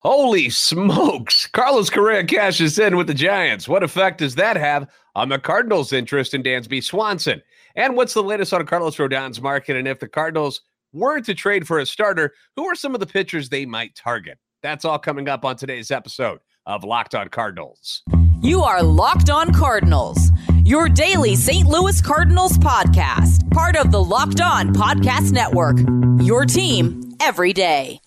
Holy smokes. Carlos Correa cashes in with the Giants. What effect does that have on the Cardinals' interest in Dansby Swanson? And what's the latest on Carlos Rodon's market? And if the Cardinals were to trade for a starter, who are some of the pitchers they might target? That's all coming up on today's episode of Locked On Cardinals. You are Locked On Cardinals, your daily St. Louis Cardinals podcast, part of the Locked On Podcast Network. Your team every day.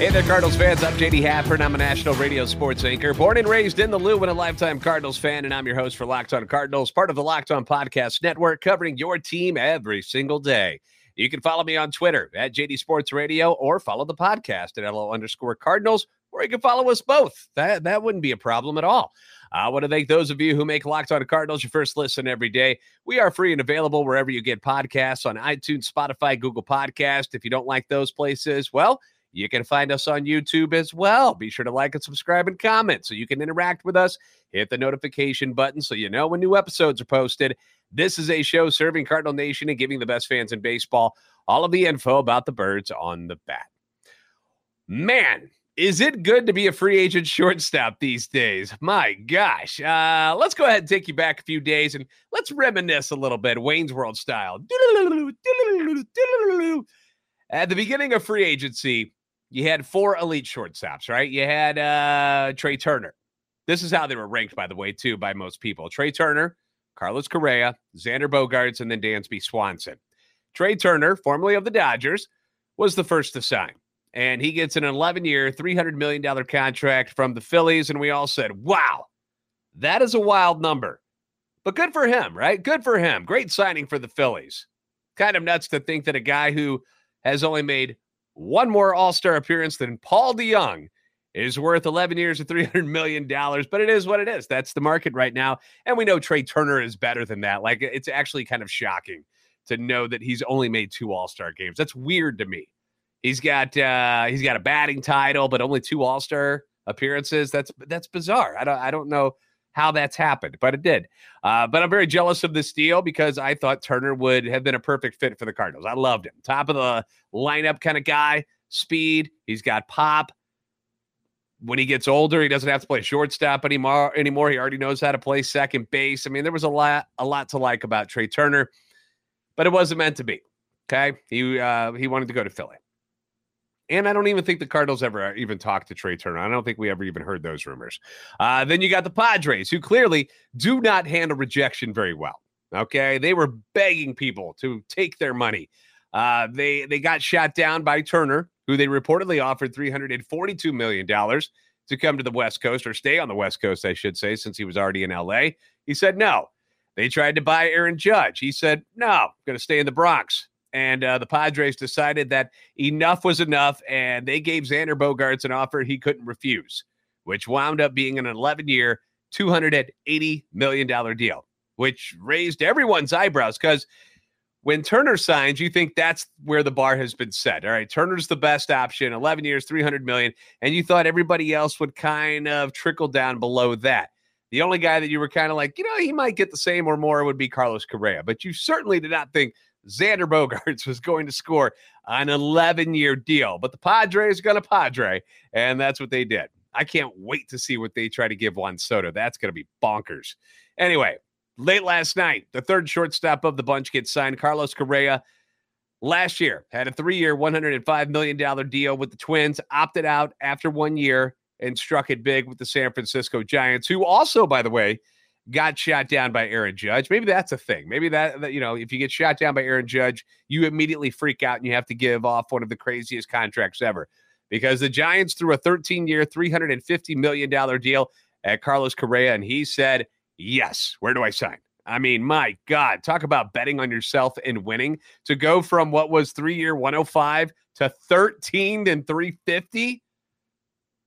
Hey there, Cardinals fans. I'm JD Hafford. I'm a national radio sports anchor, born and raised in the Lou and a lifetime Cardinals fan. And I'm your host for Locked On Cardinals, part of the Locked On Podcast Network, covering your team every single day. You can follow me on Twitter at JD Sports Radio or follow the podcast at LO underscore Cardinals, or you can follow us both. That, that wouldn't be a problem at all. I want to thank those of you who make Locked On Cardinals your first listen every day. We are free and available wherever you get podcasts on iTunes, Spotify, Google Podcast. If you don't like those places, well, you can find us on YouTube as well. Be sure to like and subscribe and comment so you can interact with us. Hit the notification button so you know when new episodes are posted. This is a show serving Cardinal Nation and giving the best fans in baseball all of the info about the birds on the bat. Man, is it good to be a free agent shortstop these days? My gosh. Uh, let's go ahead and take you back a few days and let's reminisce a little bit, Wayne's World style. At the beginning of free agency, you had four elite shortstops, right? You had uh, Trea Turner. This is how they were ranked, by the way, too, by most people. Trea Turner, Carlos Correa, Xander Bogaerts, and then Dansby Swanson. Trea Turner, formerly of the Dodgers, was the first to sign. And he gets an 11 year, $300 million contract from the Phillies. And we all said, wow, that is a wild number. But good for him, right? Good for him. Great signing for the Phillies. Kind of nuts to think that a guy who has only made one more All Star appearance than Paul DeJong is worth 11 years of $300 million, but it is what it is. That's the market right now. And we know Trea Turner is better than that. Like, it's actually kind of shocking to know that he's only made two All Star games. That's weird to me. He's got uh he's got a batting title, but only two All Star appearances. That's that's bizarre. I don't I don't know how that's happened, but it did. Uh, but I'm very jealous of this deal because I thought Turner would have been a perfect fit for the Cardinals. I loved him. Top of the lineup kind of guy, speed. He's got pop. When he gets older, he doesn't have to play shortstop anymore. Anymore, he already knows how to play second base. I mean, there was a lot, a lot to like about Trea Turner, but it wasn't meant to be. Okay, he uh, he wanted to go to Philly. And I don't even think the Cardinals ever uh, even talked to Trea Turner. I don't think we ever even heard those rumors. Uh, then you got the Padres, who clearly do not handle rejection very well. Okay, they were begging people to take their money. Uh, they they got shot down by Turner, who they reportedly offered three hundred and forty-two million dollars to come to the West Coast or stay on the West Coast, I should say, since he was already in L.A. He said no. They tried to buy Aaron Judge. He said no. I'm going to stay in the Bronx and uh, the Padres decided that enough was enough, and they gave Xander Bogaerts an offer he couldn't refuse, which wound up being an 11 year, $280 million deal, which raised everyone's eyebrows because when Turner signs, you think that's where the bar has been set. All right, Turner's the best option, 11 years, 300 million, and you thought everybody else would kind of trickle down below that. The only guy that you were kind of like, you know, he might get the same or more would be Carlos Correa, but you certainly did not think Xander Bogaerts was going to score an 11 year deal, but the Padres going to Padre, and that's what they did. I can't wait to see what they try to give Juan Soto. That's going to be bonkers. Anyway, late last night, the third shortstop of the bunch gets signed. Carlos Correa last year had a three year, $105 million deal with the Twins, opted out after one year and struck it big with the San Francisco Giants, who also, by the way, got shot down by Aaron Judge. Maybe that's a thing. Maybe that, that, you know, if you get shot down by Aaron Judge, you immediately freak out and you have to give off one of the craziest contracts ever. Because the Giants threw a 13-year, $350 million deal at Carlos Correa, and he said, Yes, where do I sign? I mean, my God, talk about betting on yourself and winning to go from what was three year 105 to 13 and 350.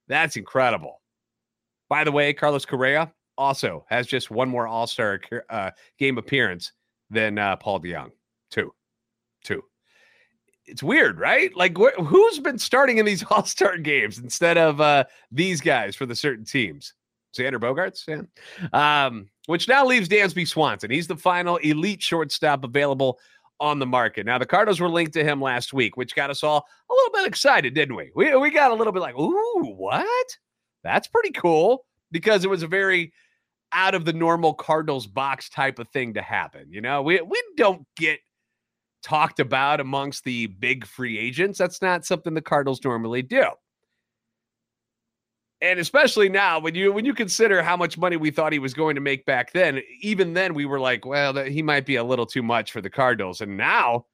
That's incredible. By the way, Carlos Correa, also has just one more All Star uh, game appearance than uh, Paul DeJong. Two, two. It's weird, right? Like, wh- who's been starting in these All Star games instead of uh, these guys for the certain teams? Xander Bogaerts, yeah. Um, which now leaves Dansby Swanson. He's the final elite shortstop available on the market. Now, the Cardinals were linked to him last week, which got us all a little bit excited, didn't we? We, we got a little bit like, ooh, what? That's pretty cool because it was a very out of the normal Cardinals box type of thing to happen. You know, we, we don't get talked about amongst the big free agents. That's not something the Cardinals normally do and especially now when you when you consider how much money we thought he was going to make back then even then we were like well he might be a little too much for the cardinals and now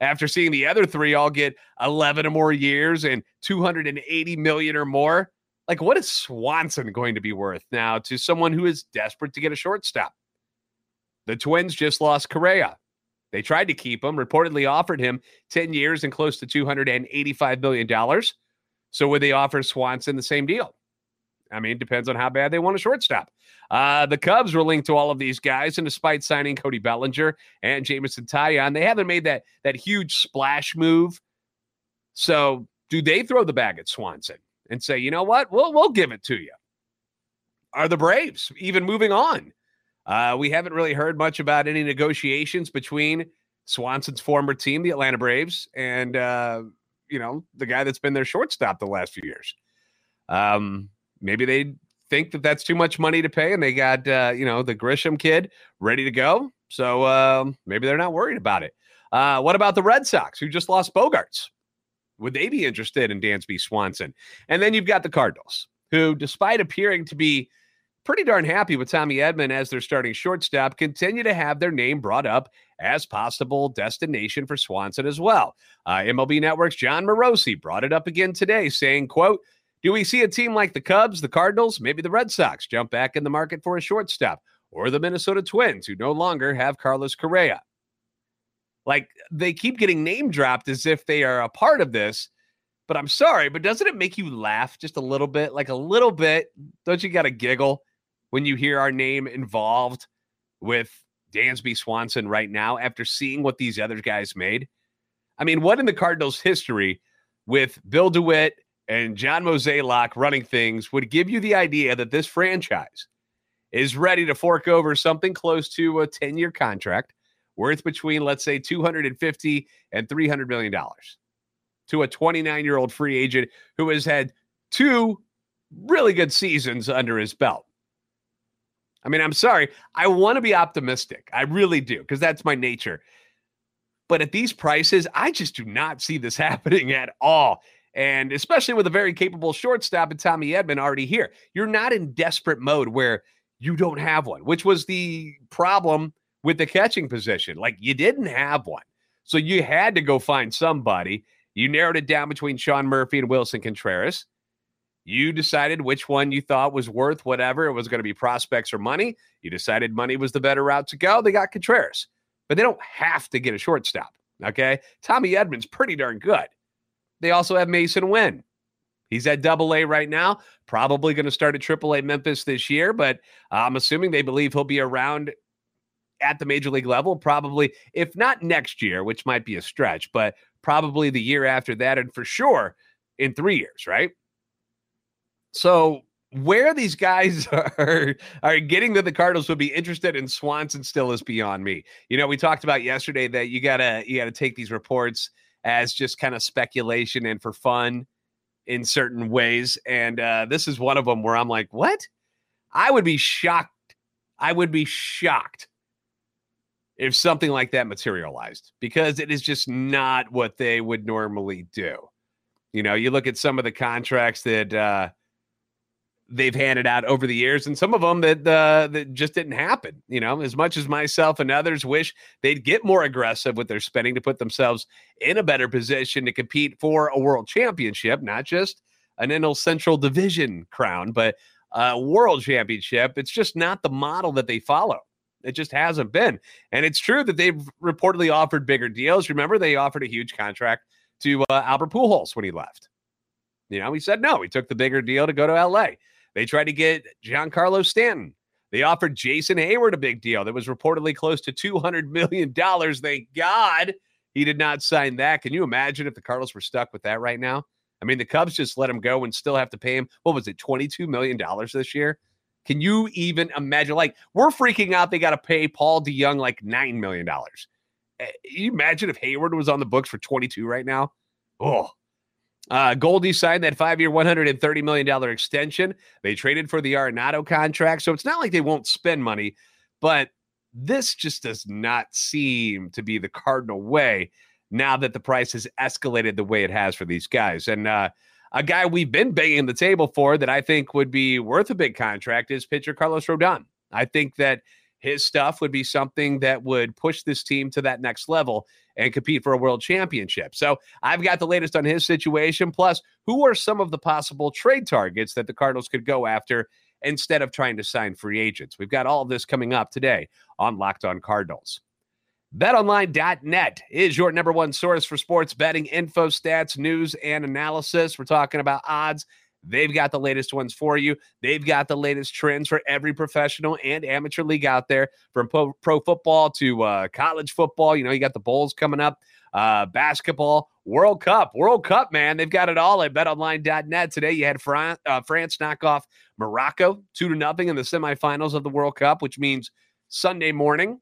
after seeing the other three all get 11 or more years and 280 million or more like what is swanson going to be worth now to someone who is desperate to get a shortstop? The twins just lost correa. They tried to keep him reportedly offered him 10 years and close to 285 million dollars. So would they offer swanson the same deal? I mean, it depends on how bad they want a shortstop. Uh, the Cubs were linked to all of these guys, and despite signing Cody Bellinger and Jameson Taillon, they haven't made that that huge splash move. So, do they throw the bag at Swanson and say, you know what, we'll we'll give it to you? Are the Braves even moving on? Uh, we haven't really heard much about any negotiations between Swanson's former team, the Atlanta Braves, and uh, you know the guy that's been their shortstop the last few years. Um, maybe they think that that's too much money to pay and they got uh, you know the Grissom kid ready to go so uh, maybe they're not worried about it uh, what about the red sox who just lost bogaerts would they be interested in dansby swanson and then you've got the cardinals who despite appearing to be pretty darn happy with tommy edman as their starting shortstop continue to have their name brought up as possible destination for swanson as well uh, mlb network's Jon morosi brought it up again today saying quote do we see a team like the Cubs, the Cardinals, maybe the Red Sox jump back in the market for a shortstop, or the Minnesota Twins, who no longer have Carlos Correa? Like they keep getting name dropped as if they are a part of this. But I'm sorry, but doesn't it make you laugh just a little bit? Like a little bit? Don't you got to giggle when you hear our name involved with Dansby Swanson right now after seeing what these other guys made? I mean, what in the Cardinals' history with Bill DeWitt and John Mozeliak running things would give you the idea that this franchise is ready to fork over something close to a 10 year contract worth between, let's say, 250 and 300 million dollars to a 29 year old free agent who has had two really good seasons under his belt. I mean, I'm sorry. I want to be optimistic. I really do, because that's my nature. But at these prices, I just do not see this happening at all. And especially with a very capable shortstop and Tommy Edman already here, you're not in desperate mode where you don't have one, which was the problem with the catching position. Like you didn't have one. So you had to go find somebody. You narrowed it down between Sean Murphy and Willson Contreras. You decided which one you thought was worth whatever. It was going to be prospects or money. You decided money was the better route to go. They got Contreras, but they don't have to get a shortstop. Okay. Tommy Edman's, pretty darn good. They also have Masyn Winn. He's at double A right now, probably going to start at triple A Memphis this year, but I'm assuming they believe he'll be around at the major league level, probably, if not next year, which might be a stretch, but probably the year after that, and for sure in three years, right? So where these guys are are getting that the Cardinals would be interested in Swanson still is beyond me. You know, we talked about yesterday that you gotta you gotta take these reports as just kind of speculation and for fun in certain ways. And uh, this is one of them where I'm like, what? I would be shocked. I would be shocked if something like that materialized because it is just not what they would normally do. You know, you look at some of the contracts that uh, they've handed out over the years, and some of them that uh, that just didn't happen. You know, as much as myself and others wish they'd get more aggressive with their spending to put themselves in a better position to compete for a world championship, not just an NL Central Division crown, but a world championship. It's just not the model that they follow. It just hasn't been. And it's true that they've reportedly offered bigger deals. Remember, they offered a huge contract to uh, Albert Pujols when he left. You know, he said no. He took the bigger deal to go to LA. They tried to get Giancarlo Stanton. They offered Jason Heyward a big deal that was reportedly close to $200 million. Thank God he did not sign that. Can you imagine if the Cardinals were stuck with that right now? I mean, the Cubs just let him go and still have to pay him. What was it, $22 million this year? Can you even imagine? Like, we're freaking out. They got to pay Paul DeJong like $9 million. Eh, you imagine if Heyward was on the books for 22 right now? Oh, uh, Goldie signed that five year, $130 million extension. They traded for the Arenado contract. So it's not like they won't spend money, but this just does not seem to be the Cardinal way now that the price has escalated the way it has for these guys. And uh, a guy we've been banging the table for that I think would be worth a big contract is pitcher Carlos Rodon. I think that his stuff would be something that would push this team to that next level and compete for a world championship. So I've got the latest on his situation. Plus, who are some of the possible trade targets that the Cardinals could go after instead of trying to sign free agents? We've got all of this coming up today on Locked On Cardinals. BetOnline.net is your number one source for sports betting info, stats, news, and analysis. We're talking about odds They've got the latest ones for you. They've got the latest trends for every professional and amateur league out there, from pro, pro football to uh, college football. You know, you got the bowls coming up, uh, basketball, World Cup, World Cup, man. They've got it all at betonline.net. Today, you had France, uh, France knock off Morocco two to nothing in the semifinals of the World Cup, which means Sunday morning,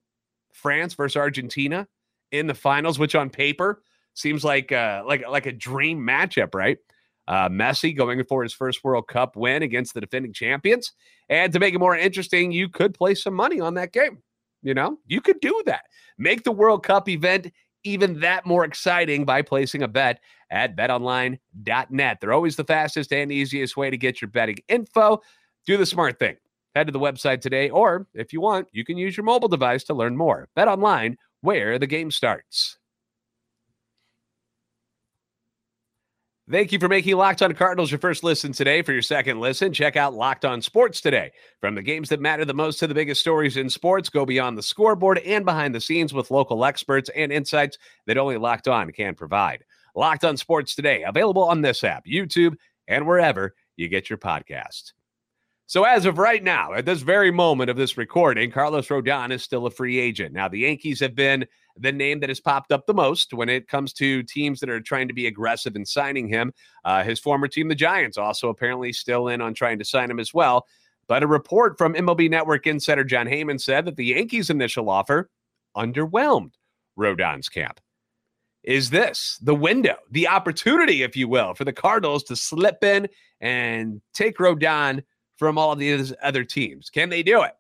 France versus Argentina in the finals, which on paper seems like uh, like like a dream matchup, right? Uh, Messi going for his first World Cup win against the defending champions. And to make it more interesting, you could play some money on that game. You know, you could do that. Make the World Cup event even that more exciting by placing a bet at betonline.net. They're always the fastest and easiest way to get your betting info. Do the smart thing. Head to the website today, or if you want, you can use your mobile device to learn more. Bet online, where the game starts. Thank you for making Locked On Cardinals your first listen today. For your second listen, check out Locked On Sports today. From the games that matter the most to the biggest stories in sports, go beyond the scoreboard and behind the scenes with local experts and insights that only Locked On can provide. Locked On Sports today, available on this app, YouTube, and wherever you get your podcast. So, as of right now, at this very moment of this recording, Carlos Rodon is still a free agent. Now, the Yankees have been the name that has popped up the most when it comes to teams that are trying to be aggressive in signing him. Uh, his former team, the Giants, also apparently still in on trying to sign him as well. But a report from MLB Network insider Jon Heyman said that the Yankees' initial offer underwhelmed Rodon's camp. Is this the window, the opportunity, if you will, for the Cardinals to slip in and take Rodon from all of these other teams? Can they do it?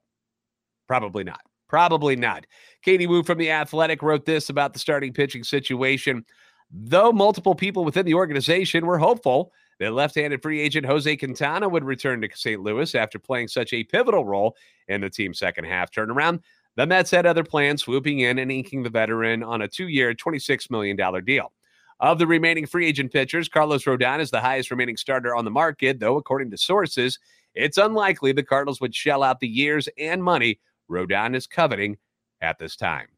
Probably not. Probably not. Katie Woo from The Athletic wrote this about the starting pitching situation. Though multiple people within the organization were hopeful that left handed free agent Jose Quintana would return to St. Louis after playing such a pivotal role in the team's second half turnaround, the Mets had other plans, swooping in and inking the veteran on a two year, $26 million deal. Of the remaining free agent pitchers, Carlos Rodon is the highest remaining starter on the market, though, according to sources, it's unlikely the Cardinals would shell out the years and money Rodon is coveting at this time.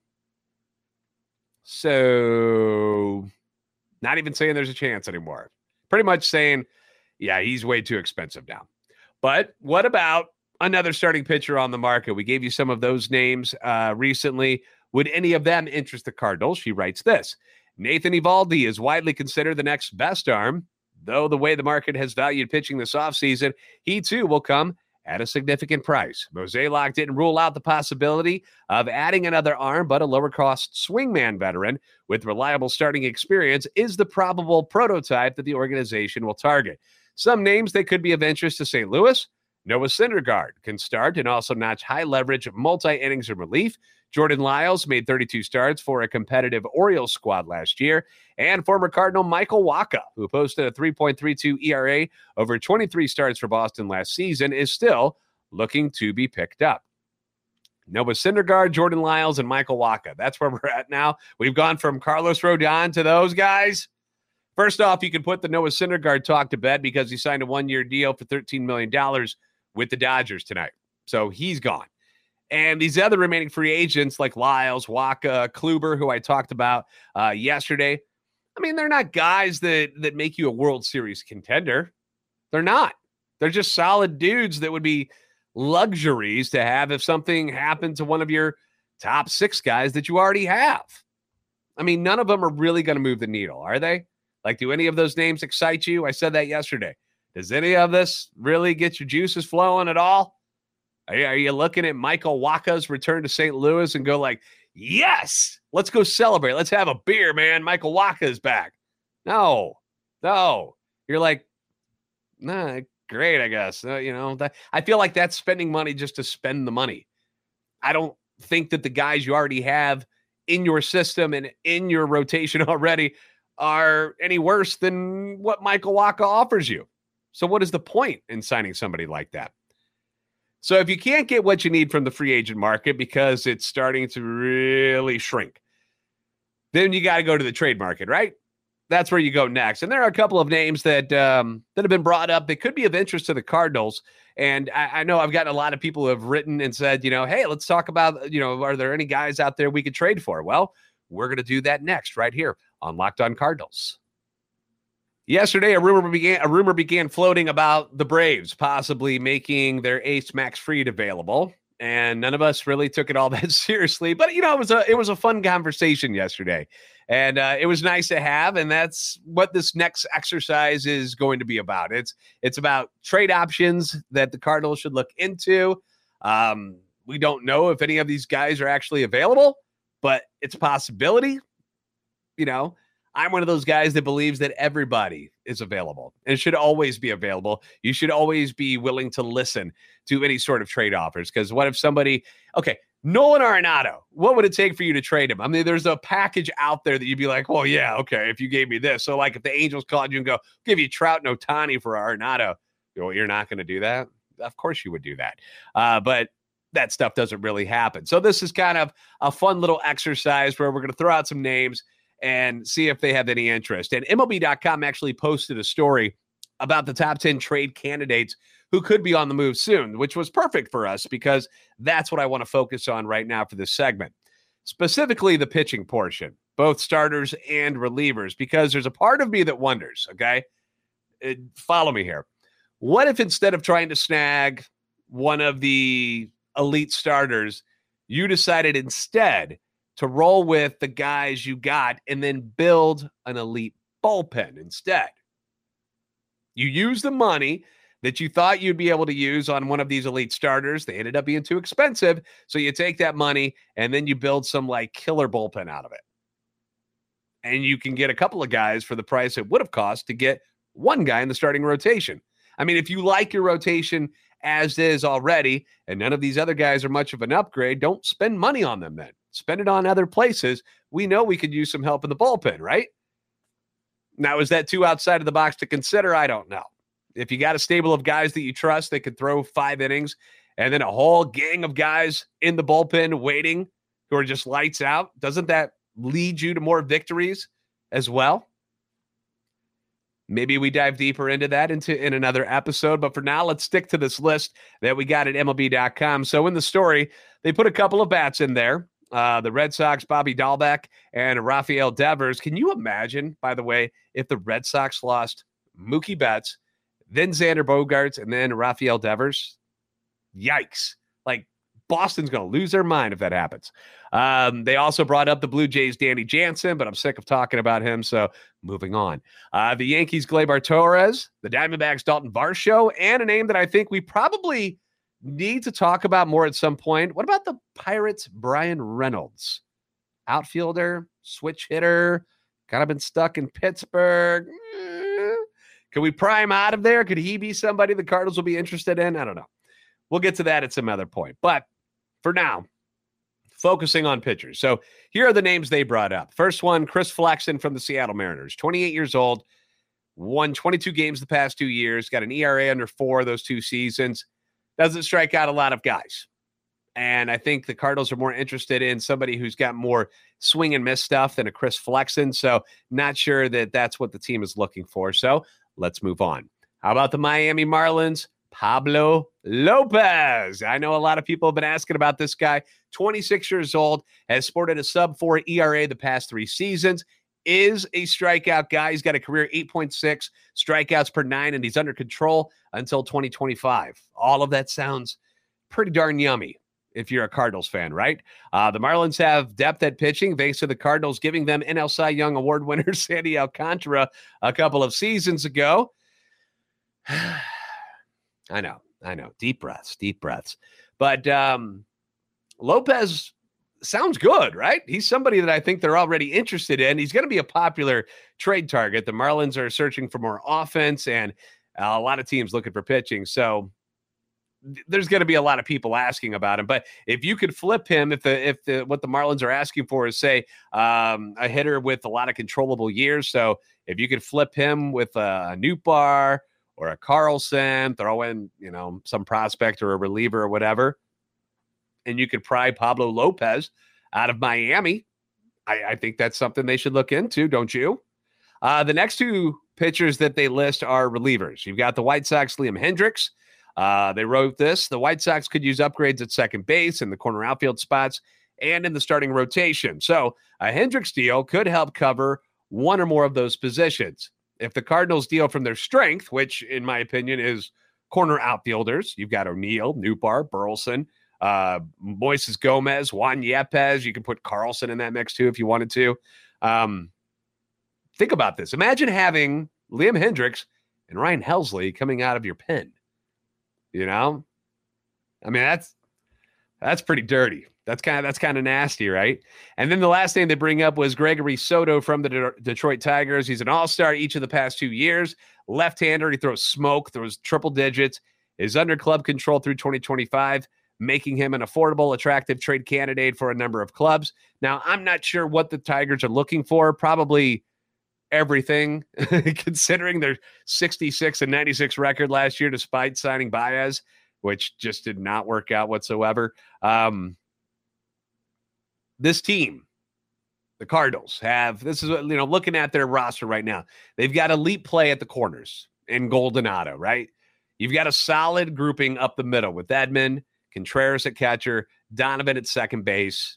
So, not even saying there's a chance anymore. Pretty much saying, yeah, he's way too expensive now. But what about another starting pitcher on the market? We gave you some of those names uh, recently. Would any of them interest the Cardinals? She writes this Nathan Eovaldi is widely considered the next best arm, though the way the market has valued pitching this offseason, he too will come at a significant price. Mozeliak didn't rule out the possibility of adding another arm, but a lower cost swingman veteran with reliable starting experience is the probable prototype that the organization will target. Some names that could be of interest to St. Louis Noah Syndergaard can start and also notch high leverage multi innings in relief. Jordan Lyles made 32 starts for a competitive Orioles squad last year. And former Cardinal Michael Wacha, who posted a 3.32 ERA over 23 starts for Boston last season, is still looking to be picked up. Noah Syndergaard, Jordan Lyles, and Michael Wacha. That's where we're at now. We've gone from Carlos Rodon to those guys. First off, you can put the Noah Syndergaard talk to bed because he signed a one year deal for $13 million with the Dodgers tonight. So he's gone. And these other remaining free agents like Lyles, Wacha, Kluber, who I talked about uh, yesterday, I mean, they're not guys that that make you a World Series contender. They're not. They're just solid dudes that would be luxuries to have if something happened to one of your top six guys that you already have. I mean, none of them are really going to move the needle, are they? Like, do any of those names excite you? I said that yesterday. Does any of this really get your juices flowing at all? Are, you looking at Michael Wacha's return to St. Louis and go like, yes, let's go celebrate. Let's have a beer, man. Michael Wacha is back. No, no. You're like, nah, great, I guess. Uh, you know, that, I feel like that's spending money just to spend the money. I don't think that the guys you already have in your system and in your rotation already are any worse than what Michael Wacha offers you. So, what is the point in signing somebody like that? So, if you can't get what you need from the free agent market because it's starting to really shrink, then you got to go to the trade market, right? That's where you go next. And there are a couple of names that um, that have been brought up that could be of interest to the Cardinals. And I, I know I've gotten a lot of people who have written and said, you know, hey, let's talk about, you know, are there any guys out there we could trade for? Well, we're going to do that next, right here on Locked On Cardinals. Yesterday, a rumor began a rumor began floating about the Braves possibly making their ace Max Fried available, and none of us really took it all that seriously. But you know, it was a it was a fun conversation yesterday, and uh, it was nice to have. And that's what this next exercise is going to be about. It's it's about trade options that the Cardinals should look into. Um, we don't know if any of these guys are actually available, but it's a possibility. You know, I'm one of those guys that believes that everybody is available and should always be available. You should always be willing to listen to any sort of trade offers. Because what if somebody, okay, Nolan Arenado, what would it take for you to trade him? I mean, there's a package out there that you'd be like, well, yeah, okay, if you gave me this. So, like, if the Angels called you and go, give you Trout and Ohtani for Arenado, you're not going to do that. Of course, you would do that. Uh, but that stuff doesn't really happen. So, this is kind of a fun little exercise where we're going to throw out some names and see if they have any interest. And MLB.com actually posted a story about the top 10 trade candidates who could be on the move soon, which was perfect for us because that's what I want to focus on right now for this segment. Specifically, the pitching portion, both starters and relievers, because there's a part of me that wonders, okay? It, uh, follow me here. What if instead of trying to snag one of the elite starters, you decided instead to roll with the guys you got and then build an elite bullpen instead. You use the money that you thought you'd be able to use on one of these elite starters. They ended up being too expensive. So you take that money and then you build some like killer bullpen out of it. And you can get a couple of guys for the price it would have cost to get one guy in the starting rotation. I mean, if you like your rotation as is already, and none of these other guys are much of an upgrade, don't spend money on them then spend it on other places. We know we could use some help in the bullpen, right? Now, is that too outside of the box to consider? I don't know. If you got a stable of guys that you trust, that could throw five innings, and then a whole gang of guys in the bullpen waiting who are just lights out, doesn't that lead you to more victories as well? Maybe we dive deeper into that into in another episode, but for now, let's stick to this list that we got at MLB.com. So in the story, they put a couple of bats in there uh, the Red Sox, Bobby Dalbec, and Rafael Devers. Can you imagine, by the way, if the Red Sox lost Mookie Betts, then Xander Bogaerts, and then Rafael Devers? Yikes. Like, Boston's going to lose their mind if that happens. Um, they also brought up the Blue Jays' Danny Jansen, but I'm sick of talking about him. So moving on. Uh, the Yankees' Gleyber Torres, the Diamondbacks' Dalton Varsho, and a name that I think we probably need to talk about more at some point. What about the Pirates' Bryan Reynolds? Outfielder, switch hitter, kind of been stuck in Pittsburgh. Eh, Can we pry him out of there? Could he be somebody the Cardinals will be interested in? I don't know. We'll get to that at some other point. But for now, focusing on pitchers. So here are the names they brought up. First one, Chris Flexen from the Seattle Mariners, 28 years old, won 22 games the past two years, got an ERA under four those two seasons doesn't strike out a lot of guys. And I think the Cardinals are more interested in somebody who's got more swing and miss stuff than a Chris Flexen. So, not sure that that's what the team is looking for. So, let's move on. How about the Miami Marlins? Pablo Lopez. I know a lot of people have been asking about this guy. 26 years old, has sported a sub four ERA the past three seasons is a strikeout guy. He's got a career 8.6 strikeouts per nine, and he's under control until 2025. All of that sounds pretty darn yummy if you're a Cardinals fan, right? Uh, the Marlins have depth at pitching thanks to the Cardinals giving them NL Cy Young Award winner Sandy Alcantara a couple of seasons ago. I know, I know. Deep breaths, deep breaths. But um, Lopez sounds good, right? He's somebody that I think they're already interested in. He's going to be a popular trade target. The Marlins are searching for more offense and a lot of teams looking for pitching. So there's going to be a lot of people asking about him. But if you could flip him, if the if the what the Marlins are asking for is say um, a hitter with a lot of controllable years, so if you could flip him with a, a Nootbaar or a Carlson, throw in you know some prospect or a reliever or whatever, and you could pry Pablo Lopez out of Miami. I, I think that's something they should look into, don't you? Uh, the next two pitchers that they list are relievers. You've got the White Sox, Liam Hendriks. Uh, they wrote this the White Sox could use upgrades at second base and the corner outfield spots and in the starting rotation. So a Hendriks deal could help cover one or more of those positions. If the Cardinals deal from their strength, which in my opinion is corner outfielders, you've got O'Neill, Nootbaar, Burleson, uh, Moises Gomez, Juan Yepez. You can put Carlson in that mix too if you wanted to. Um, think about this. Imagine having Liam Hendriks and Ryan Helsley coming out of your pen. You know, I mean that's that's pretty dirty. That's kind of that's kind of nasty, right? And then the last name they bring up was Gregory Soto from the De- Detroit Tigers. He's an all-star each of the past two years. Left-hander, he throws smoke, throws triple digits. Is under club control through 2025 making him an affordable, attractive trade candidate for a number of clubs. Now, I'm not sure what the Tigers are looking for. Probably everything, considering their 66 and 96 record last year, despite signing Baez, which just did not work out whatsoever. Um, this team, the Cardinals, have this is you know looking at their roster right now. They've got elite play at the corners in Goldonado, right? You've got a solid grouping up the middle with Edman, Contreras at catcher, Donovan at second base.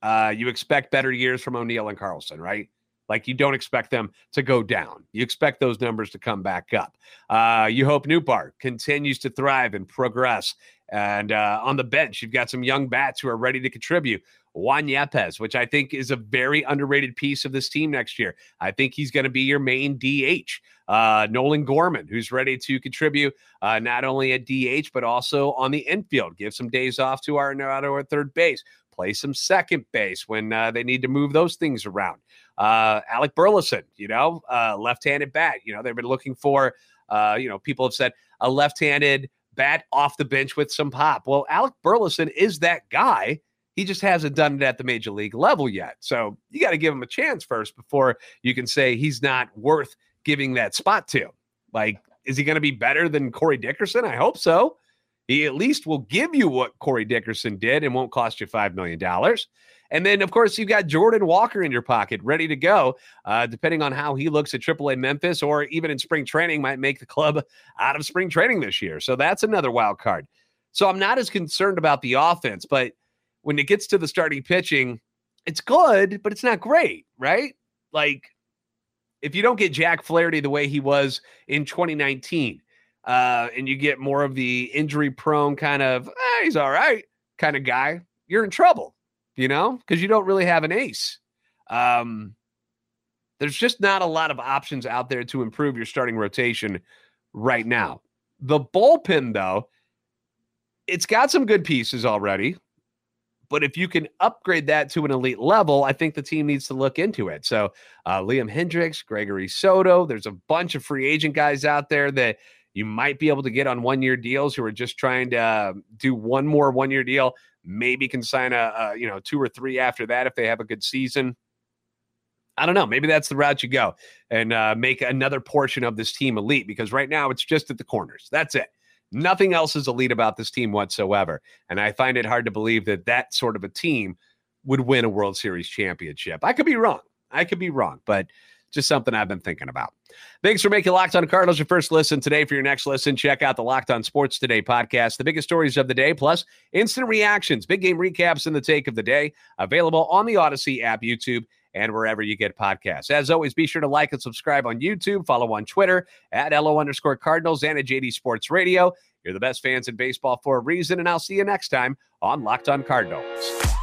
Uh, you expect better years from O'Neill and Carlson, right? Like you don't expect them to go down. You expect those numbers to come back up. Uh, you hope Nootbaar continues to thrive and progress. And uh, on the bench, you've got some young bats who are ready to contribute. Juan Yepez, which I think is a very underrated piece of this team next year. I think he's going to be your main DH. Uh, Nolan Gorman, who's ready to contribute uh, not only at DH, but also on the infield. Give some days off to Arenado at third base. Play some second base when uh, they need to move those things around. Uh, Alec Burleson, you know, uh, left-handed bat. You know, they've been looking for. Uh, you know, people have said a left-handed bat off the bench with some pop. Well, Alec Burleson is that guy. He just hasn't done it at the major league level yet. So you got to give him a chance first before you can say he's not worth giving that spot to. Like, is he going to be better than Corey Dickerson? I hope so. He at least will give you what Corey Dickerson did and won't cost you $5 million. And then, of course, you've got Jordan Walker in your pocket, ready to go. Uh, depending on how he looks at AAA Memphis or even in spring training, might make the club out of spring training this year. So that's another wild card. So I'm not as concerned about the offense, but when it gets to the starting pitching, it's good, but it's not great, right? Like, if you don't get Jack Flaherty the way he was in 2019, uh, and you get more of the injury prone kind of, eh, he's all right kind of guy, you're in trouble you know, because you don't really have an ace. Um, there's just not a lot of options out there to improve your starting rotation right now. The bullpen, though, it's got some good pieces already. But if you can upgrade that to an elite level, I think the team needs to look into it. So, uh, Liam Hendriks, Gregory Soto, there's a bunch of free agent guys out there that you might be able to get on one year deals who are just trying to uh, do one more one year deal maybe can sign a, a, you know two or three after that if they have a good season. I don't know. Maybe that's the route you go and uh, make another portion of this team elite because right now it's just at the corners. That's it. Nothing else is elite about this team whatsoever. And I find it hard to believe that that sort of a team would win a World Series championship. I could be wrong. I could be wrong, but just something I've been thinking about. Thanks for making Locked On Cardinals your first listen today. For your next listen, check out the Locked On Sports Today podcast, the biggest stories of the day, plus instant reactions, big game recaps, and the take of the day. Available on the Odyssey app, YouTube, and wherever you get podcasts. As always, be sure to like and subscribe on YouTube, follow on Twitter at LO underscore Cardinals and at JD Sports Radio. You're the best fans in baseball for a reason, and I'll see you next time on Locked On Cardinals.